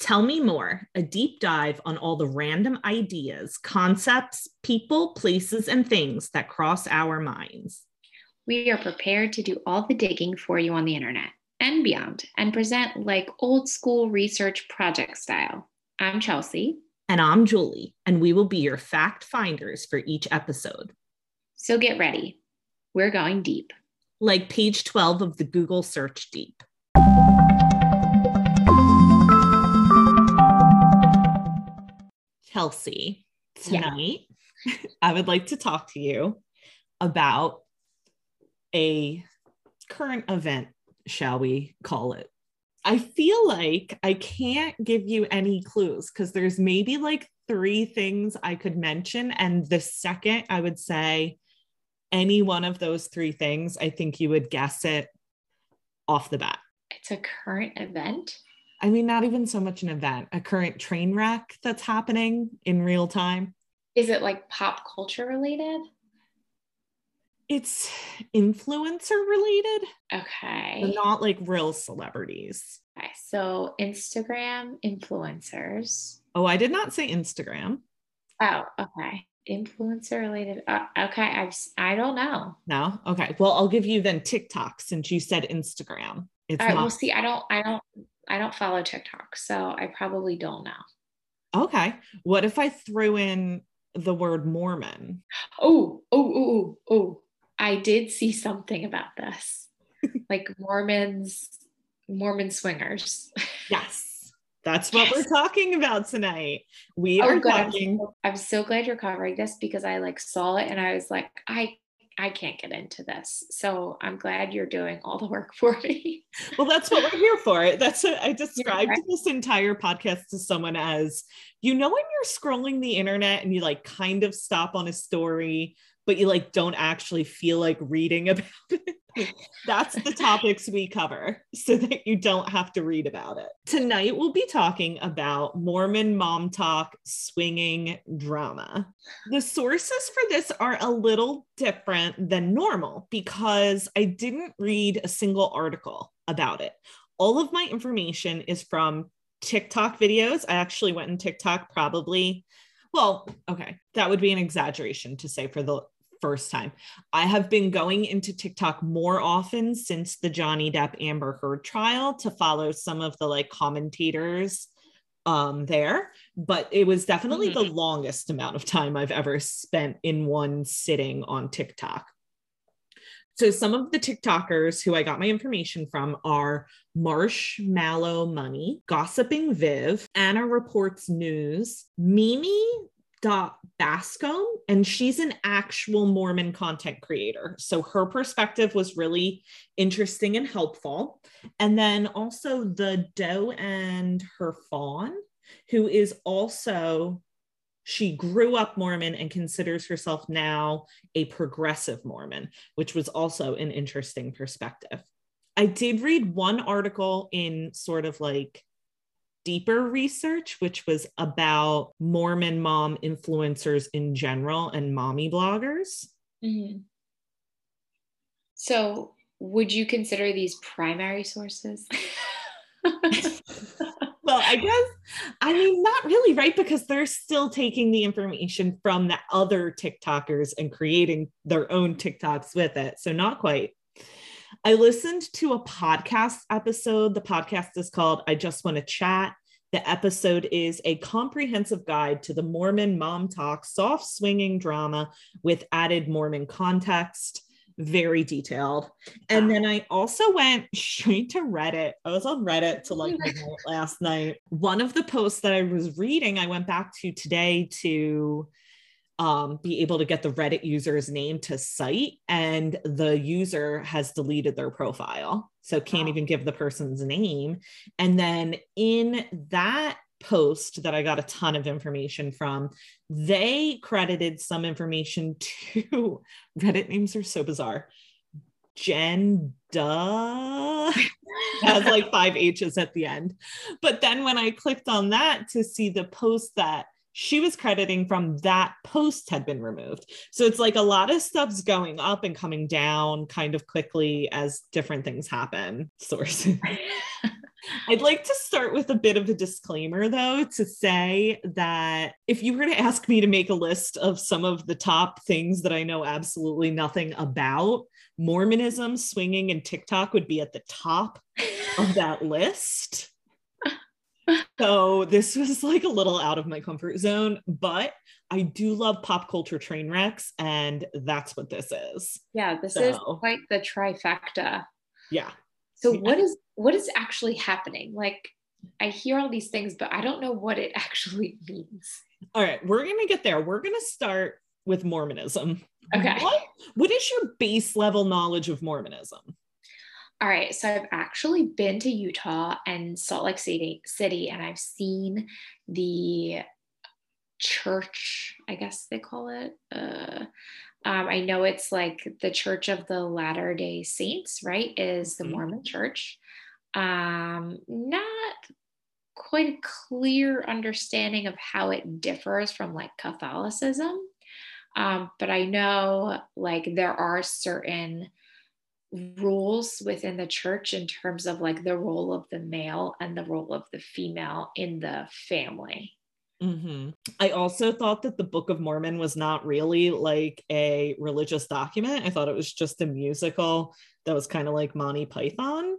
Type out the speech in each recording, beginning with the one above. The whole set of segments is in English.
Tell Me More, a deep dive on all the random ideas, concepts, people, places, and things that cross our minds. We are prepared to do all the digging for you on the internet and beyond and present like old school research project style. I'm Chelsea. And I'm Julie, and we will be your fact finders for each episode. So get ready. We're going deep. Like page 12 of the Google search deep. Chelsea, tonight yeah. I would like to talk to you about a current event, shall we call it? I feel like I can't give you any clues because there's maybe like three things I could mention. And the second I would say any one of those three things, I think you would guess it off the bat. It's a current event. I mean, not even so much an event, a current train wreck that's happening in real time. Is it like pop culture related? It's influencer related. Okay. But not like real celebrities. Okay. So Instagram influencers. Oh, I did not say Instagram. Oh, okay. Influencer related. Uh, okay. I've, I don't know. No. Okay. Well, I'll give you then TikTok since you said Instagram. It's All right. Not- we'll see. I don't. I don't. I don't follow TikTok, so I probably don't know. Okay. What if I threw in the word Mormon? Oh, oh, oh, oh, oh. I did see something about this. like Mormons, Mormon swingers. Yes. That's what yes. we're talking about tonight. We oh, are good. talking. I'm so, I'm so glad you're covering this because I like saw it and I was like, I I can't get into this. So I'm glad you're doing all the work for me. well, that's what we're here for. That's what I described right. this entire podcast to someone as you know, when you're scrolling the internet and you like kind of stop on a story, but you like don't actually feel like reading about it. That's the topics we cover so that you don't have to read about it. Tonight, we'll be talking about Mormon MomTok swinging drama. The sources for this are a little different than normal because I didn't read a single article about it. All of my information is from TikTok videos. I actually went in TikTok probably well, okay, that would be an exaggeration to say for the first time. I have been going into TikTok more often since the Johnny Depp Amber Heard trial to follow some of the like commentators um there, but it was definitely mm-hmm. the longest amount of time I've ever spent in one sitting on TikTok. So some of the TikTokers who I got my information from are Marshmallow Money, Gossiping Viv, Anna Reports News, Mimi dot bascom and she's an actual mormon content creator. So her perspective was really interesting and helpful. And then also the doe and her fawn who is also she grew up mormon and considers herself now a progressive mormon which was also an interesting perspective. I did read one article in sort of like deeper research, which was about Mormon mom influencers in general and mommy bloggers. Mm-hmm. So, would you consider these primary sources? well, I guess, I mean, not really, right? Because they're still taking the information from the other TikTokers and creating their own TikToks with it. So, not quite. I listened to a podcast episode. The podcast is called I Just Want to Chat. The episode is a comprehensive guide to the Mormon MomTok, soft swinging drama with added Mormon context. Very detailed. And then I also went straight to Reddit. I was on Reddit to like last night. One of the posts that I was reading, I went back to today to um, be able to get the Reddit user's name to cite, and the user has deleted their profile. So can't wow. even give the person's name. And then in that post that I got a ton of information from, they credited some information to Reddit names are so bizarre. Jen Duh has like five H's at the end. But then when I clicked on that to see the post that she was crediting from that post had been removed. So it's like a lot of stuff's going up and coming down kind of quickly as different things happen. Source. I'd like to start with a bit of a disclaimer, though, to say that if you were to ask me to make a list of some of the top things that I know absolutely nothing about, Mormonism, swinging, and TikTok would be at the top of that list. So this was like a little out of my comfort zone, but I do love pop culture train wrecks, and that's what this is. Yeah, this so, is quite the trifecta. Yeah. So yeah. what is what is actually happening? Like I hear all these things, but I don't know what it actually means. All right, we're gonna get there. We're gonna start with Mormonism. Okay. What, what is your base level knowledge of Mormonism? All right, so I've actually been to Utah and Salt Lake City, City, and I've seen the church, I guess they call it. Uh, um, I know it's like the Church of the Latter Day Saints, right? Is the mm-hmm. Mormon Church. Um, not quite a clear understanding of how it differs from like Catholicism, um, but I know like there are certain rules within the church in terms of like the role of the male and the role of the female in the family. Mm-hmm. I also thought that the Book of Mormon was not really like a religious document. I thought it was just a musical that was kind of like Monty Python.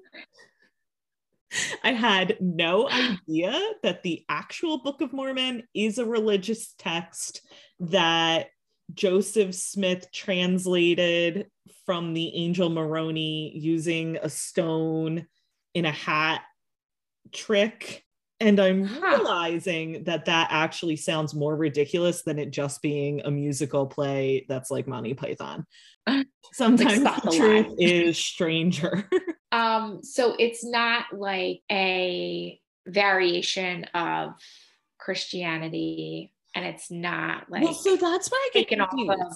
I had no idea that the actual Book of Mormon is a religious text that Joseph Smith translated from the Angel Moroni using a stone in a hat trick. And I'm realizing that that actually sounds more ridiculous than it just being a musical play that's like Monty Python. Sometimes like the truth is stranger. um, so it's not like a variation of Christianity and it's not like well, so that's why I get confused. Of-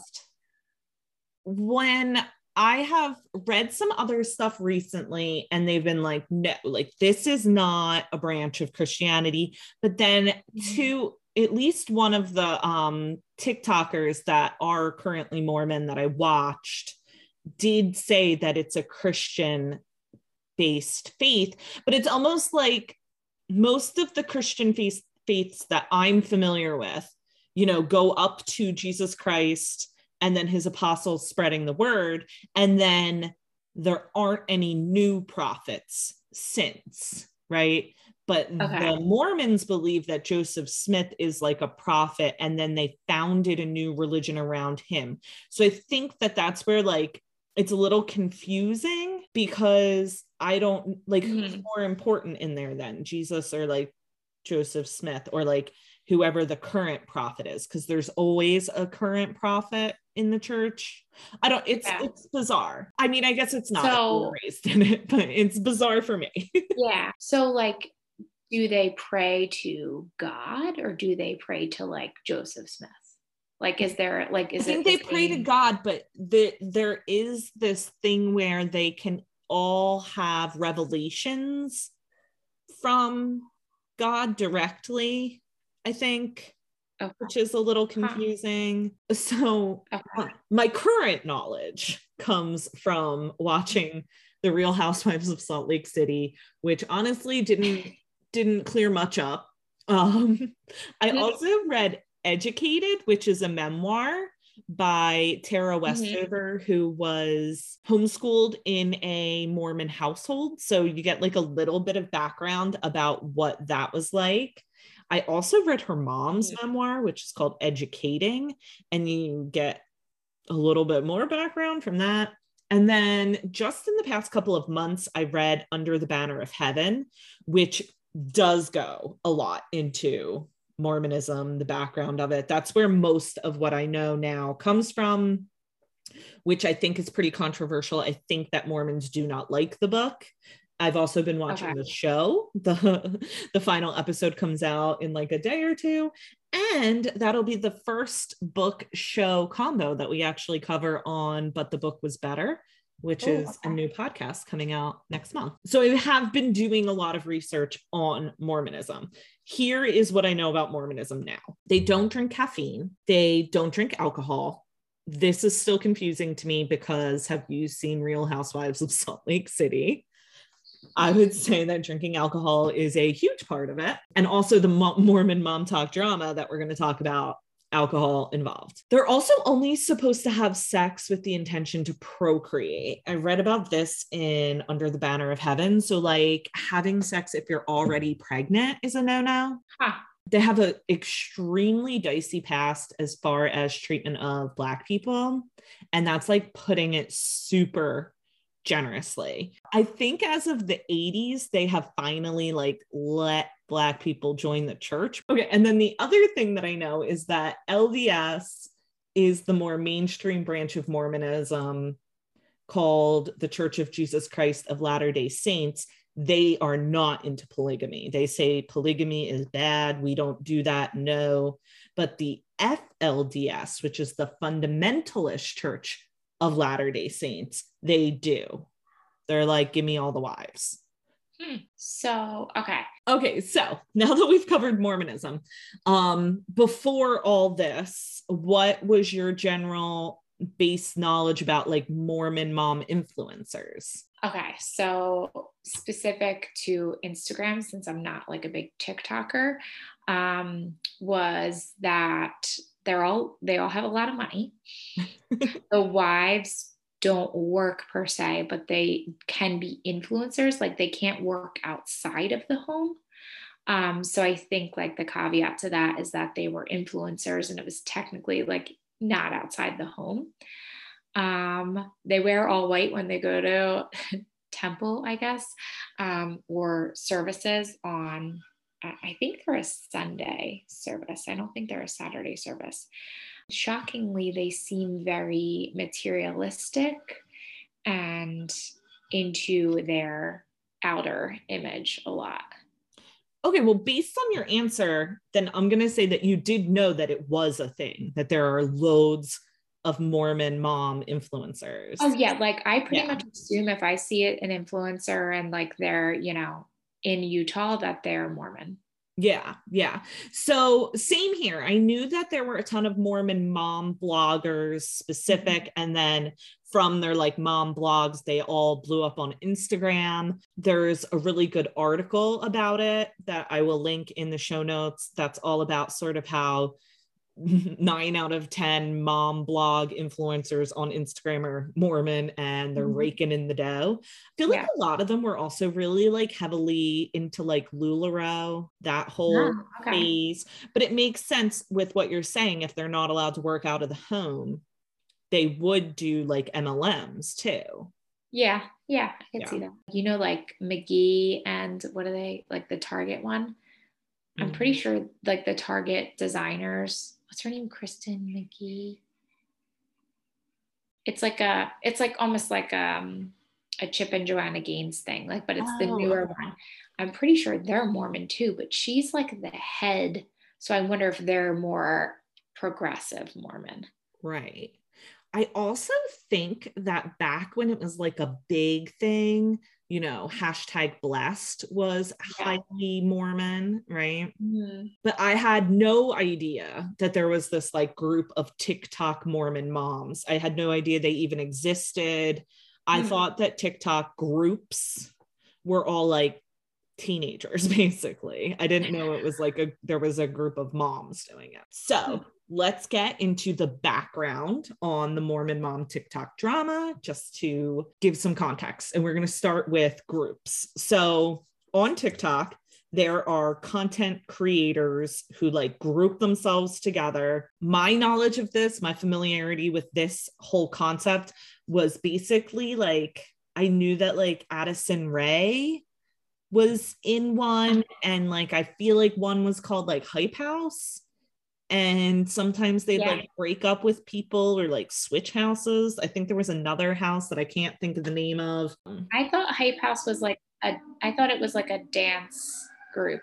when I have read some other stuff recently and they've been like, no, like this is not a branch of Christianity. But then mm-hmm. to at least one of the um TikTokers that are currently Mormon that I watched did say that it's a Christian based faith, but it's almost like most of the Christian faith faiths that I'm familiar with, you know, go up to Jesus Christ and then his apostles spreading the word. And then there aren't any new prophets since, right? But okay. the Mormons believe that Joseph Smith is like a prophet, and then they founded a new religion around him. So I think that that's where like it's a little confusing because I don't like mm-hmm. who's more important in there then, Jesus or like Joseph Smith or like whoever the current prophet is because there's always a current prophet in the church. I don't it's yeah. it's bizarre. I mean, I guess it's not so, raised in it, but it's bizarre for me. yeah. So like do they pray to God or do they pray to like Joseph Smith? Like, is there like is I think they pray to God, but the, there is this thing where they can all have revelations from God directly, I think, okay. which is a little confusing. Huh. So, okay. my current knowledge comes from watching The Real Housewives of Salt Lake City, which honestly didn't didn't clear much up. Um, I also read Educated, which is a memoir by Tara mm-hmm. Westover, mm-hmm. who was homeschooled in a Mormon household. So you get like a little bit of background about what that was like. I also read her mom's mm-hmm. memoir, which is called Educating, and you get a little bit more background from that. And then just in the past couple of months, I read Under the Banner of Heaven, which does go a lot into Mormonism, the background of it. That's where most of what I know now comes from, which I think is pretty controversial. I think that Mormons do not like the book. I've also been watching okay. the show. The the final episode comes out in like a day or two and that'll be the first book show combo that we actually cover on but the book was better which Ooh, is okay. a new podcast coming out next month. So I have been doing a lot of research on Mormonism. Here is what I know about Mormonism now they don't drink caffeine, they don't drink alcohol. This is still confusing to me because have you seen Real Housewives of Salt Lake City? I would say that drinking alcohol is a huge part of it. And also the Mormon MomTok drama that we're going to talk about alcohol involved. They're also only supposed to have sex with the intention to procreate. I read about this in Under the Banner of Heaven. So, like, having sex if you're already pregnant is a no no. Huh. They have an extremely dicey past as far as treatment of Black people. And that's like putting it super generously. I think as of the 80s, they have finally like let Black people join the church. Okay. And then the other thing that I know is that LDS is the more mainstream branch of Mormonism called the Church of Jesus Christ of Latter day Saints. They are not into polygamy. They say polygamy is bad. We don't do that. No. But the FLDS, which is the fundamentalist church of Latter day Saints. They do. They're like, give me all the wives. Hmm. So, okay. Okay, so now that we've covered Mormonism, um, before all this, what was your general base knowledge about like Mormon mom influencers? Okay, so specific to Instagram, since I'm not like a big TikToker, um, was that they're all they all have a lot of money. the wives don't work per se, but they can be influencers. Like they can't work outside of the home. Um, so I think like the caveat to that is that they were influencers and it was technically like not outside the home. Um, they wear all white when they go to temple, I guess, um, or services on I think they're a Sunday service. I don't think they're a Saturday service. Shockingly, they seem very materialistic and into their outer image a lot. Okay, well, based on your answer, then I'm going to say that you did know that it was a thing, that there are loads of Mormon mom influencers. Oh, yeah. Like, I pretty yeah. much assume if I see it, an influencer and like they're, you know, in Utah that they're Mormon. Yeah, yeah. So same here. I knew that there were a ton of Mormon mom bloggers specific, mm-hmm. and then from their like mom blogs, they all blew up on Instagram. There's a really good article about it that I will link in the show notes. That's all about sort of how nine out of 10 mom blog influencers on Instagram are Mormon and they're mm-hmm. raking in the dough. I feel like yeah. a lot of them were also really like heavily into like LuLaRoe, that whole oh, okay. phase. But it makes sense with what you're saying. If they're not allowed to work out of the home, they would do like MLMs too. Yeah, yeah, I can yeah. see that. You know, like McGee and what are they like the Target one? I'm pretty mm-hmm. sure like the Target designers what's her name? Kristen McGee. It's like a, it's like almost like um, a Chip and Joanna Gaines thing, like, but it's oh. the newer one. I'm pretty sure they're Mormon too, but she's like the head. So I wonder if they're more progressive Mormon. Right. I also think that back when it was like a big thing, you know, hashtag blessed was yeah. highly Mormon, right? Mm-hmm. But I had no idea that there was this like group of TikTok Mormon moms. I had no idea they even existed. Mm-hmm. I thought that TikTok groups were all like teenagers basically. I didn't know it was like a there was a group of moms doing it. So, hmm let's get into the background on the Mormon mom TikTok drama just to give some context. And we're going to start with groups. So on TikTok, there are content creators who like group themselves together. My knowledge of this, my familiarity with this whole concept was basically like I knew that like Addison Rae was in one uh-huh. and like I feel like one was called like Hype House and sometimes they'd yeah. like break up with people or like switch houses. I think there was another house that I can't think of the name of. I thought Hype House was like a I thought it was like a dance group.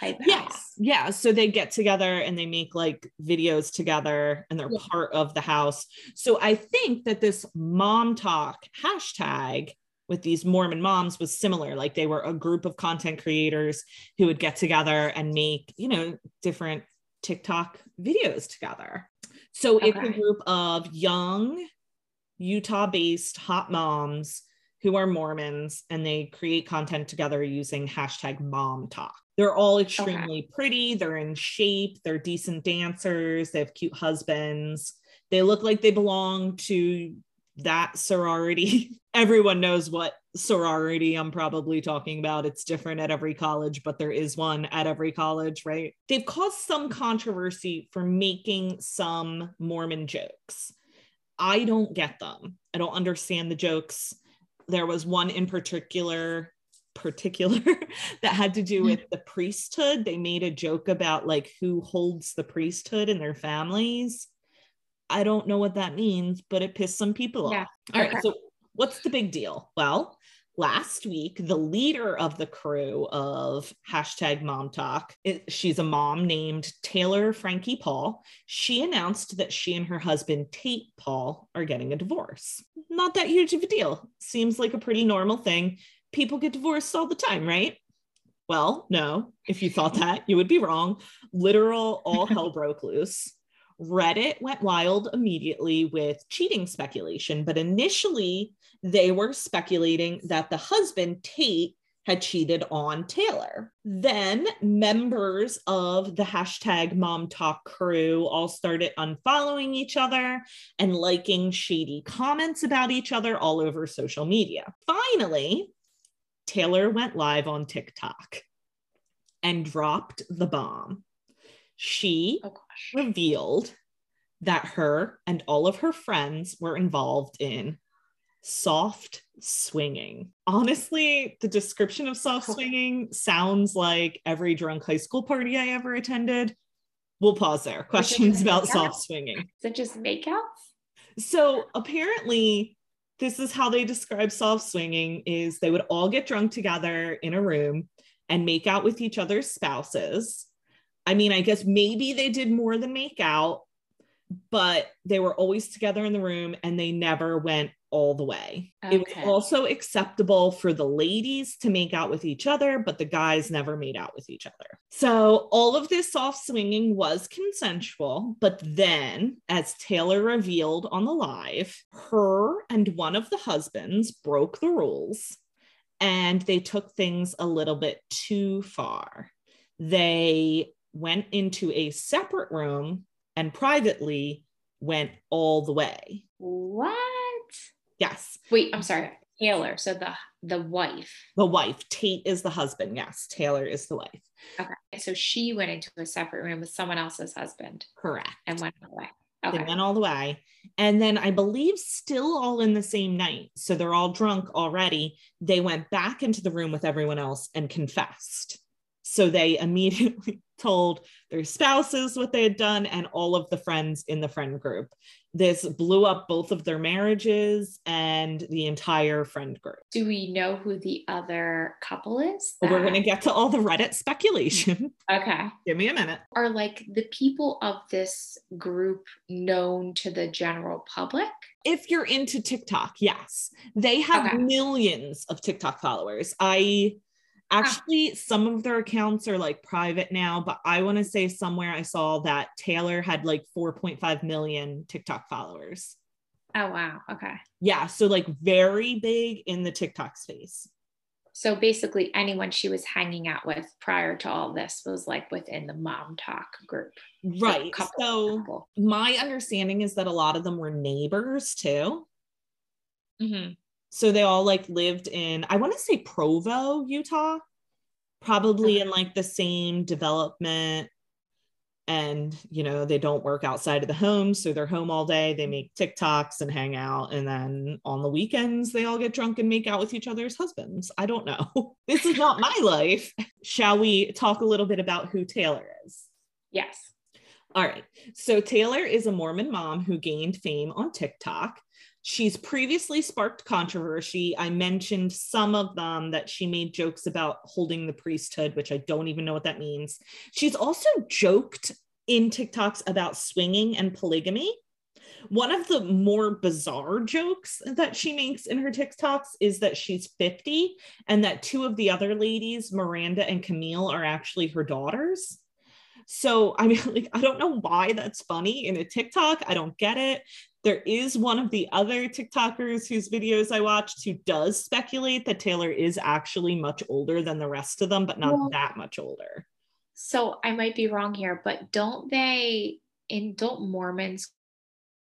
Hype House. Yeah, yeah. So they get together and they make like videos together and they're yeah. part of the house. So I think that this MomTok hashtag with these Mormon moms was similar. Like they were a group of content creators who would get together and make, you know, different TikTok videos together. So okay. it's a group of young Utah based hot moms who are Mormons and they create content together using hashtag MomTok. They're all extremely okay. pretty, they're in shape, they're decent dancers, they have cute husbands. They look like they belong to that sorority. Everyone knows what sorority I'm probably talking about. It's different at every college, but there is one at every college, right? They've caused some controversy for making some Mormon jokes. I don't get them. I don't understand the jokes. There was one in particular particular that had to do hmm. with the priesthood. They made a joke about like who holds the priesthood in their families. I don't know what that means, but it pissed some people yeah. off. All okay. right. So, what's the big deal? Well, last week, the leader of the crew of hashtag MomTok, she's a mom named Taylor Frankie Paul. She announced that she and her husband, Tate Paul, are getting a divorce. Not that huge of a deal. Seems like a pretty normal thing. People get divorced all the time, right? Well, no. If you thought that, you would be wrong. Literal all hell broke loose. Reddit went wild immediately with cheating speculation, but initially they were speculating that the husband, Tate, had cheated on Taylor. Then members of the hashtag MomTok crew all started unfollowing each other and liking shady comments about each other all over social media. Finally, Taylor went live on TikTok and dropped the bomb she oh, revealed that her and all of her friends were involved in soft swinging. Honestly, the description of soft oh. swinging sounds like every drunk high school party I ever attended. We'll pause there. Questions about soft swinging. Is it just makeouts? So apparently, this is how they describe soft swinging is they would all get drunk together in a room and make out with each other's spouses I mean, I guess maybe they did more than make out, but they were always together in the room and they never went all the way. Okay. It was also acceptable for the ladies to make out with each other, but the guys never made out with each other. So all of this soft swinging was consensual. But then, as Taylor revealed on the live, her and one of the husbands broke the rules and they took things a little bit too far. They went into a separate room and privately went all the way. What? Yes. Wait, I'm sorry. Taylor. So the the wife. The wife. Tate is the husband. Yes. Taylor is the wife. Okay. So she went into a separate room with someone else's husband. Correct. And went all the way. Okay. They went all the way. And then I believe still all in the same night. So they're all drunk already. They went back into the room with everyone else and confessed. So they immediately told their spouses what they had done and all of the friends in the friend group. This blew up both of their marriages and the entire friend group. Do we know who the other couple is? That... We're going to get to all the Reddit speculation. Okay. Give me a minute. Are like the people of this group known to the general public? If you're into TikTok, yes. They have okay. millions of TikTok followers. I Actually, some of their accounts are like private now, but I want to say somewhere I saw that Taylor had like 4.5 million TikTok followers. Oh, wow. Okay. Yeah. So, like, very big in the TikTok space. So, basically, anyone she was hanging out with prior to all this was like within the MomTok group. Right. So, my understanding is that a lot of them were neighbors too. Mm-hmm so they all like lived in i want to say provo utah probably in like the same development. And you know they don't work outside of the home so they're home all day. They make tiktoks and hang out and then on the weekends they all get drunk and make out with each other's husbands. I don't know. This is not my life. Shall we talk a little bit about who taylor is? Yes. All right. So taylor is a mormon mom who gained fame on tiktok She's previously sparked controversy. I mentioned some of them that she made jokes about holding the priesthood, which I don't even know what that means. She's also joked in TikToks about swinging and polygamy. One of the more bizarre jokes that she makes in her TikToks is that she's 50 and that two of the other ladies, Miranda and Camille, are actually her daughters. So I mean, like, I don't know why that's funny in a TikTok. I don't get it. There is one of the other TikTokers whose videos I watched who does speculate that Taylor is actually much older than the rest of them, but not well, that much older. So I might be wrong here, but don't they in don't Mormons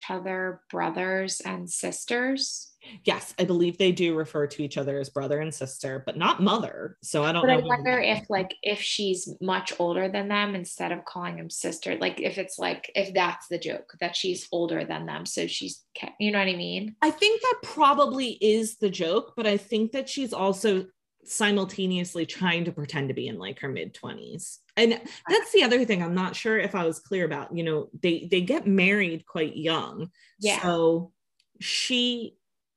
each other brothers and sisters? Yes, I believe they do refer to each other as brother and sister, but not mother. So I don't but know. I wonder if like if she's much older than them instead of calling him sister, like if it's like if that's the joke that she's older than them. So she's you know what I mean? I think that probably is the joke, but I think that she's also simultaneously trying to pretend to be in like her mid 20s and that's the other thing i'm not sure if i was clear about you know they they get married quite young yeah so she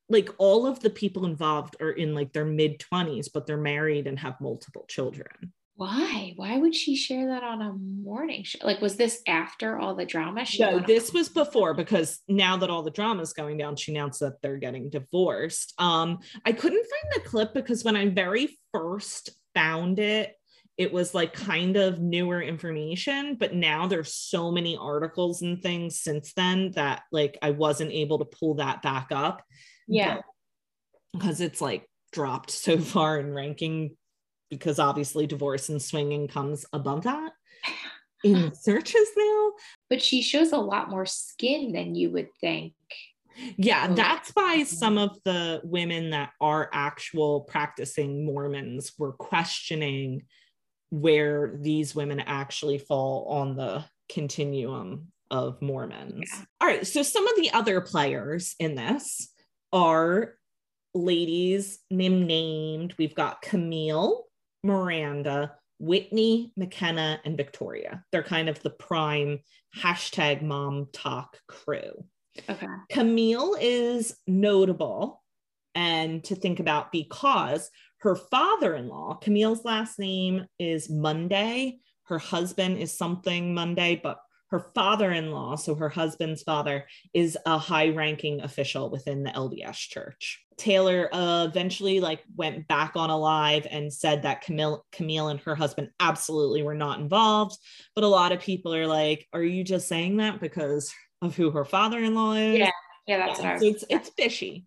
like all of the people involved are in like their mid 20s but they're married and have multiple children. Why? Why would she share that on a morning show? Like was this after all the drama? She no this was before because now that all the drama is going down she announced that they're getting divorced. Um i couldn't find the clip because when i very first found it it was like kind of newer information but now there's so many articles and things since then that like i wasn't able to pull that back up yeah because it's like dropped so far in ranking because obviously divorce and swinging comes above that in searches now. But she shows a lot more skin than you would think. Yeah, oh, that's why some of the women that are actual practicing Mormons were questioning where these women actually fall on the continuum of Mormons. Yeah. All right, so some of the other players in this are ladies named named. We've got Camille, Miranda, Whitney, McKenna, and Victoria. They're kind of the prime hashtag MomTok crew. Okay. Camille is notable and to think about because her father in law, Camille's last name is Monday. Her husband is something Monday, but her father-in-law so her husband's father is a high-ranking official within the lds church. Taylor uh, eventually like went back on alive and said that camille camille and her husband absolutely were not involved but a lot of people are like are you just saying that because of who her father-in-law is? Yeah yeah that's yeah, so it's it's fishy.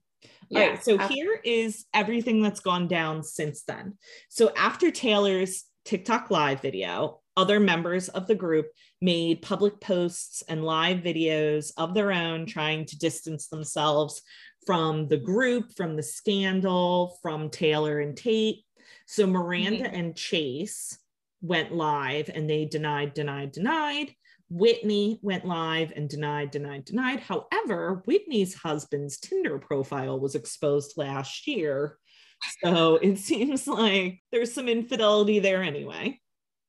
yeah, all right so here is everything that's gone down since then. So after taylor's tiktok live video other members of the group made public posts and live videos of their own trying to distance themselves from the group, from the scandal, from Taylor and Tate. So Miranda mm-hmm. and Chase went live and they denied, denied, denied. Whitney went live and denied, denied, denied. However, Whitney's husband's Tinder profile was exposed last year. So it seems like there's some infidelity there anyway.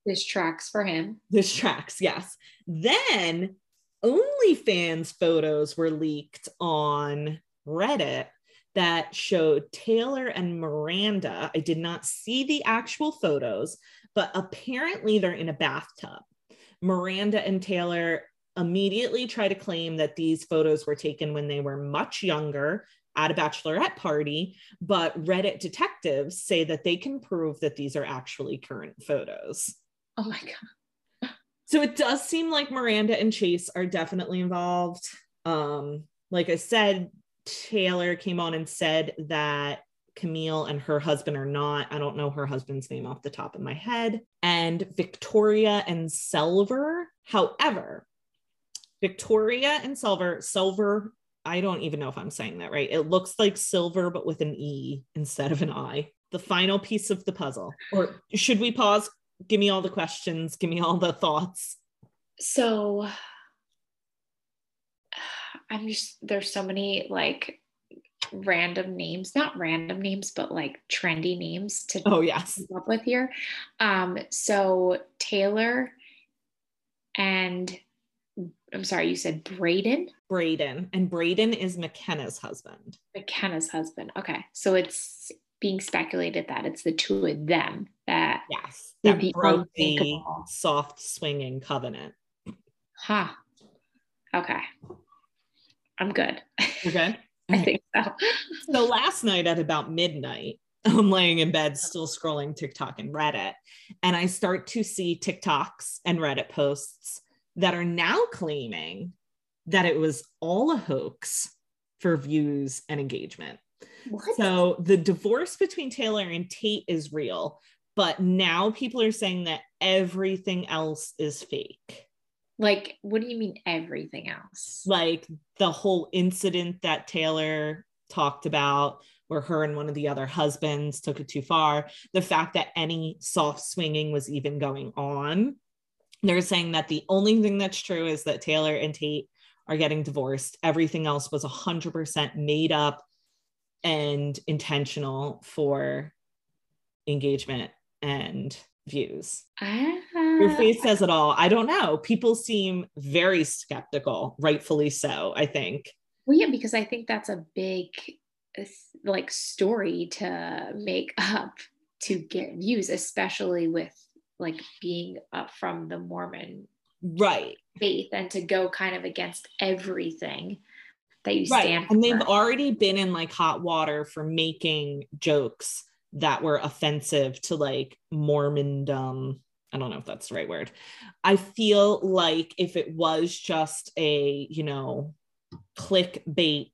This tracks for him. This tracks, yes. Then OnlyFans photos were leaked on Reddit that showed Taylor and Miranda. I did not see the actual photos, but apparently they're in a bathtub. Miranda and Taylor immediately try to claim that these photos were taken when they were much younger at a bachelorette party, but Reddit detectives say that they can prove that these are actually current photos. Oh my God. So it does seem like Miranda and Chase are definitely involved. Um, like I said, Taylor came on and said that Camille and her husband are not. I don't know her husband's name off the top of my head. And Victoria and Selver. However, Victoria and Selver, Silver, I don't even know if I'm saying that right. It looks like silver, but with an E instead of an I. The final piece of the puzzle. Or should we pause? Give me all the questions give me all the thoughts. So i'm just there's so many like random names not random names but like trendy names to oh yes. up with here. Um so taylor and i'm sorry you said braden? Braden. And braden is mckenna's husband. Mckenna's husband. Okay. So it's being speculated that it's the two of them that yes that broke the soft swinging covenant. Huh. Okay. I'm good. Good. I think so. so last night at about midnight, I'm laying in bed, still scrolling TikTok and Reddit, and I start to see TikToks and Reddit posts that are now claiming that it was all a hoax for views and engagement. What? So the divorce between Taylor and Tate is real, but now people are saying that everything else is fake. Like, what do you mean everything else? Like the whole incident that Taylor talked about, where her and one of the other husbands took it too far, the fact that any soft swinging was even going on. They're saying that the only thing that's true is that Taylor and Tate are getting divorced. Everything else was 100% made up and intentional for engagement and views. Uh, Your face says it all. I don't know. People seem very skeptical, rightfully so, I think. Well, yeah, because I think that's a big like story to make up to get views, especially with like being up from the Mormon right faith and to go kind of against everything that you stand right. and they've already been in like hot water for making jokes that were offensive to like mormondom i don't know if that's the right word i feel like if it was just a you know clickbait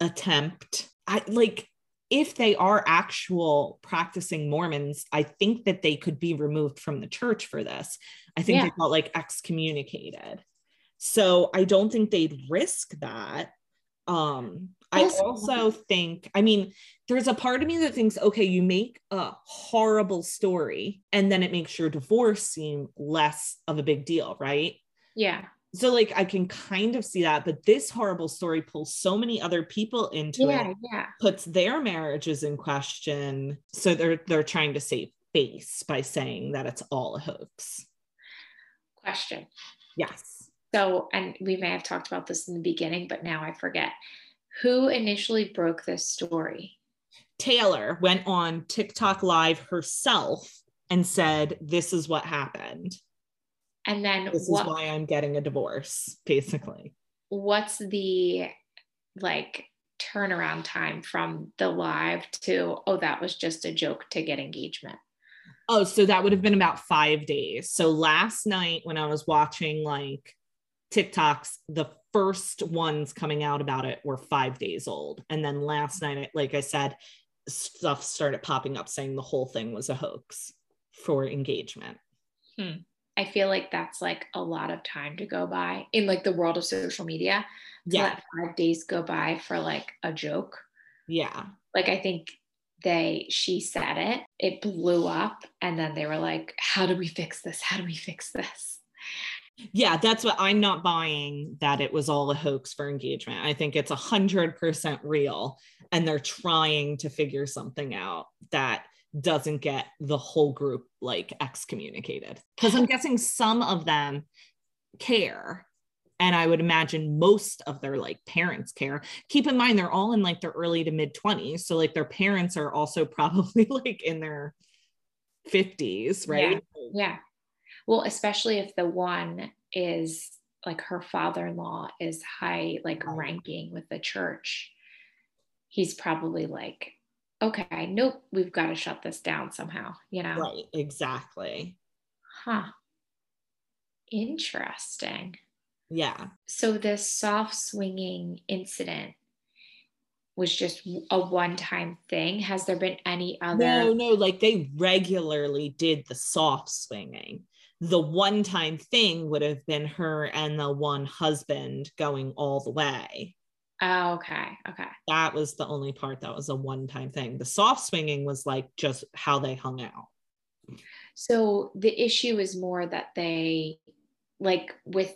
attempt i like if they are actual practicing Mormons, I think that they could be removed from the church for this. I think yeah. they felt like excommunicated. So I don't think they'd risk that. Um, I also think, I mean, there's a part of me that thinks, okay, you make a horrible story and then it makes your divorce seem less of a big deal, right? Yeah so like I can kind of see that, but this horrible story pulls so many other people into yeah, it, yeah. puts their marriages in question. So they're they're trying to save face by saying that it's all a hoax. Question. Yes. So, and we may have talked about this in the beginning, but now I forget. Who initially broke this story? Taylor went on TikTok live herself and said, This is what happened. And then this what, is why I'm getting a divorce, basically. What's the like turnaround time from the live to, oh, that was just a joke to get engagement? Oh, so that would have been about five days. So last night when I was watching like TikToks, the first ones coming out about it were five days old. And then last night, like I said, stuff started popping up saying the whole thing was a hoax for engagement. Hmm. I feel like that's like a lot of time to go by in like the world of social media. Yeah. let five days go by for like a joke. Yeah. Like I think they she said it, it blew up, and then they were like, How do we fix this? How do we fix this? Yeah, that's what I'm not buying that it was all a hoax for engagement. I think it's a hundred percent real, and they're trying to figure something out that doesn't get the whole group like excommunicated because i'm guessing some of them care and i would imagine most of their like parents care keep in mind they're all in like their early to mid 20s so like their parents are also probably like in their 50s right yeah, yeah. Well especially if the one is like her father-in-law is high like ranking with the church he's probably like okay, nope, we've got to shut this down somehow, you know? Right, exactly. Huh. Interesting. Yeah. So this soft swinging incident was just a one time thing. Has there been any other? No, no, like they regularly did the soft swinging. The one time thing would have been her and the one husband going all the way. Oh, okay. Okay. That was the only part that was a one time thing. The soft swinging was like just how they hung out. So the issue is more that they like with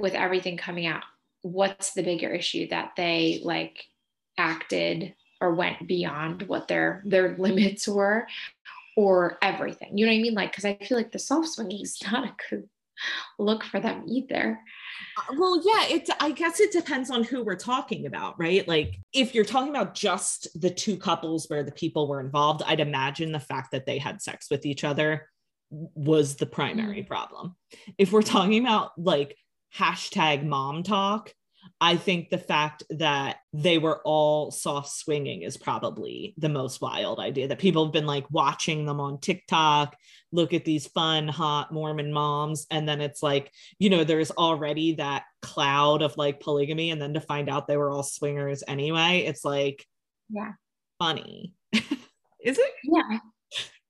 with everything coming out, what's the bigger issue that they like acted or went beyond what their their limits were or everything. You know what I mean? Like, because I feel like the soft swinging is not a good look for them either. Uh, well, yeah, it I guess it depends on who we're talking about, right? Like if you're talking about just the two couples where the people were involved, I'd imagine the fact that they had sex with each other was the primary mm. problem. If we're talking about like hashtag MomTok, I think the fact that they were all soft swinging is probably the most wild idea that people have been like watching them on TikTok. Look at these fun, hot Mormon moms. And then it's like, you know, there's already that cloud of like polygamy. And then to find out they were all swingers anyway, it's like, yeah, funny. is it? Yeah. I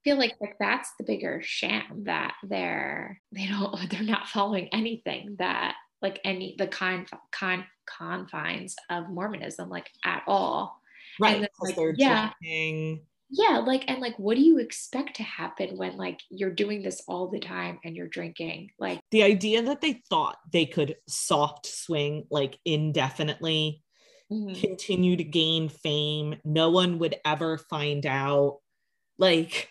feel like, like that's the bigger sham that they're they don't they're not following anything that like any the kind kind confines of Mormonism like at all. Right. Then, like, yeah. Drinking. Yeah, like and like what do you expect to happen when like you're doing this all the time and you're drinking? Like the idea that they thought they could soft swing like indefinitely, mm-hmm. continue to gain fame, no one would ever find out. Like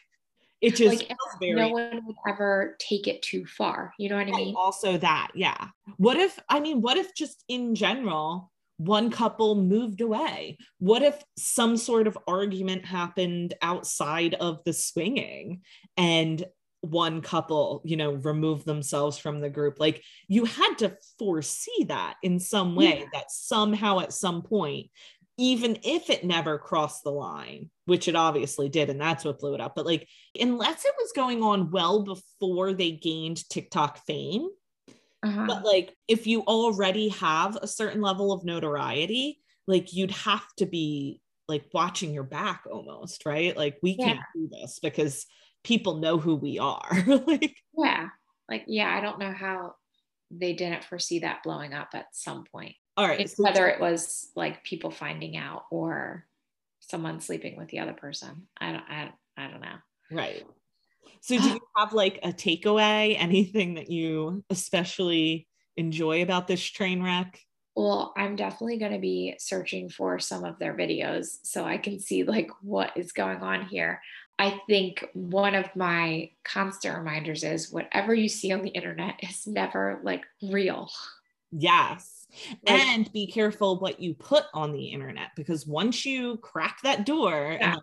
it just like very, no one would ever take it too far you know what i mean? also that yeah. What if i mean what if just in general one couple moved away? What if some sort of argument happened outside of the swinging and one couple you know remove themselves from the group? Like you had to foresee that in some way yeah. that somehow at some point even if it never crossed the line, which it obviously did, and that's what blew it up. But like, unless it was going on well before they gained TikTok fame, uh-huh. but like, if you already have a certain level of notoriety, like, you'd have to be like watching your back almost, right? Like, we can't do this because people know who we are. like, yeah, like, yeah, I don't know how they didn't foresee that blowing up at some point. All right. So whether it was like people finding out or someone sleeping with the other person. I don't I, I don't know. Right. So do you have like a takeaway, anything that you especially enjoy about this train wreck? Well, I'm definitely going to be searching for some of their videos so I can see like what is going on here. I think one of my constant reminders is whatever you see on the internet is never like real. Yes and be careful what you put on the internet because once you crack that door yeah. and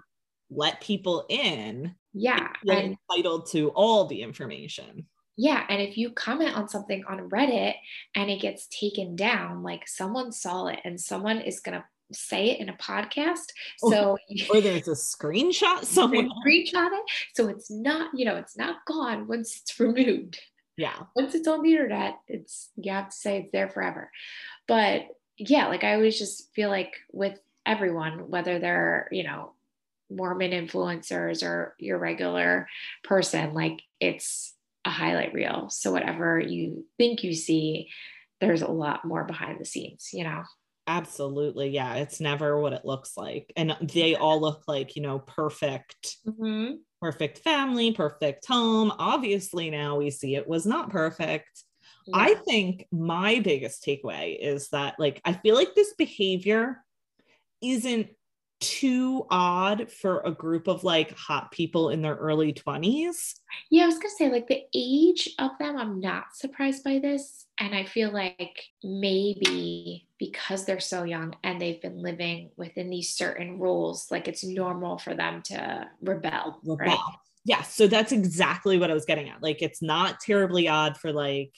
let people in, yeah, you're and, entitled to all the information. Yeah, and if you comment on something on Reddit and it gets taken down, like someone saw it and someone is gonna say it in a podcast. Oh, so or there's a screenshot someone screenshot it. So it's not, you know, it's not gone once it's removed yeah. Once it's on the internet it's you have to say it's there forever. But yeah like i always just feel like with everyone whether they're you know mormon influencers or your regular person like it's a highlight reel. So whatever you think you see there's a lot more behind the scenes you know absolutely yeah it's never what it looks like and they all look like you know perfect mm-hmm perfect family, perfect home. Obviously, now we see it was not perfect. Yeah. I think my biggest takeaway is that, like, I feel like this behavior isn't too odd for a group of like hot people in their early 20s. Yeah, I was gonna say, like, the age of them, I'm not surprised by this. And I feel like maybe because they're so young and they've been living within these certain rules, like it's normal for them to rebel. rebel. Right? Yeah. So that's exactly what I was getting at. Like, it's not terribly odd for like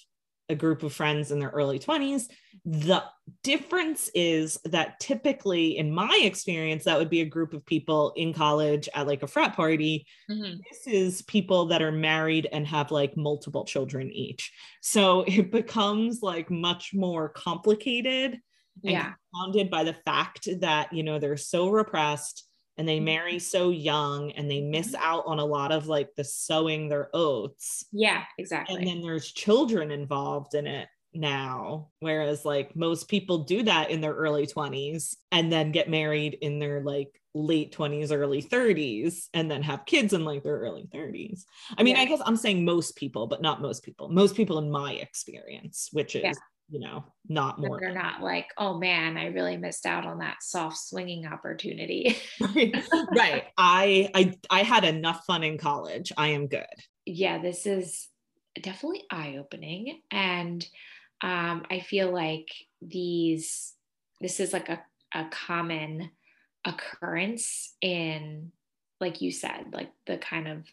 a group of friends in their early 20s. The difference is that typically, in my experience, that would be a group of people in college at like a frat party. Mm-hmm. This is people that are married and have like multiple children each. So it becomes like much more complicated yeah. and compounded by the fact that, you know, they're so repressed and they marry mm-hmm. so young and they miss mm-hmm. out on a lot of like the sowing their oats. Yeah, exactly. And then there's children involved in it now whereas like most people do that in their early 20s and then get married in their like late 20s early 30s and then have kids in like their early 30s i mean yeah. i guess i'm saying most people but not most people most people in my experience which is yeah you know, not more. They're not like, oh man, I really missed out on that soft swinging opportunity. right. I I I had enough fun in college. I am good. Yeah, this is definitely eye opening, and um, I feel like these this is like a a common occurrence in, like you said, like the kind of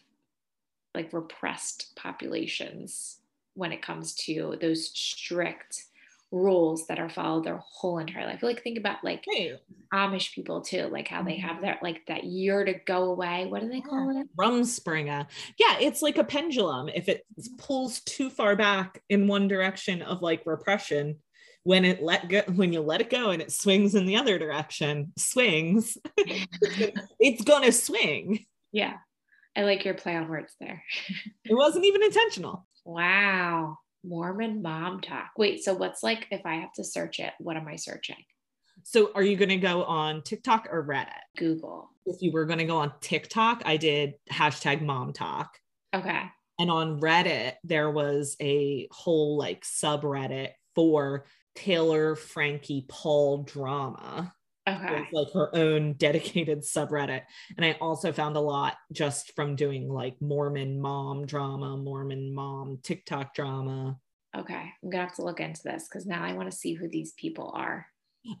like repressed populations when it comes to those strict rules that are followed their whole entire life. Like think about like Hey, Amish people too, like how they mm-hmm. have their like that year to go away. What do they call it? Rumspringa. Yeah, it's like a pendulum. If it mm-hmm. pulls too far back in one direction of like repression, when it let go, when you let it go and it swings in the other direction, swings, it's gonna swing. Yeah. I like your play on words there. It wasn't even intentional. wow. Mormon MomTok. Wait, so what's like if I have to search it, what am I searching? So, are you going to go on TikTok or Reddit? Google. If you were going to go on TikTok, I did hashtag MomTok. Okay. And on Reddit, there was a whole like subreddit for Taylor Frankie Paul drama. Okay. With like her own dedicated subreddit. And I also found a lot just from doing like Mormon mom drama, Mormon mom TikTok drama. Okay. I'm gonna have to look into this because now I want to see who these people are.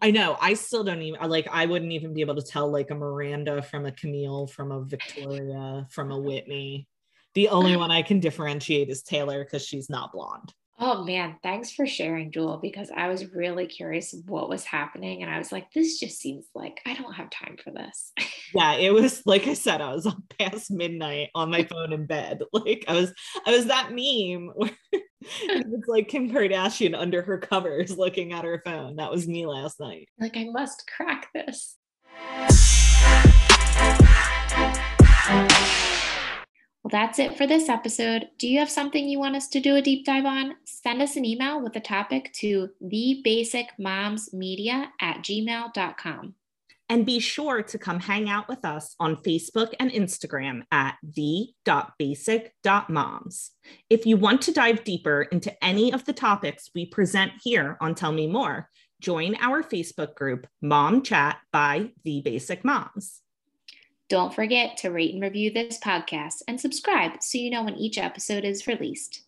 I know. I still don't even like. I wouldn't even be able to tell like a Miranda from a Camille, from a Victoria, from a Whitney. The only one I can differentiate is Taylor because she's not blonde. Oh man, thanks for sharing, Jewel, because I was really curious what was happening. And I was like, this just seems like I don't have time for this. Yeah, it was like I said, I was on past midnight on my phone in bed. Like I was, I was that meme where it's like Kim Kardashian under her covers looking at her phone. That was me last night. like, I must crack this. Well, that's it for this episode. Do you have something you want us to do a deep dive on? Send us an email with the topic to thebasicmomsmedia at gmail.com. And be sure to come hang out with us on Facebook and Instagram at the.basic.moms. If you want to dive deeper into any of the topics we present here on Tell Me More, join our Facebook group, Mom Chat by The Basic Moms. Don't forget to rate and review this podcast and subscribe so you know when each episode is released.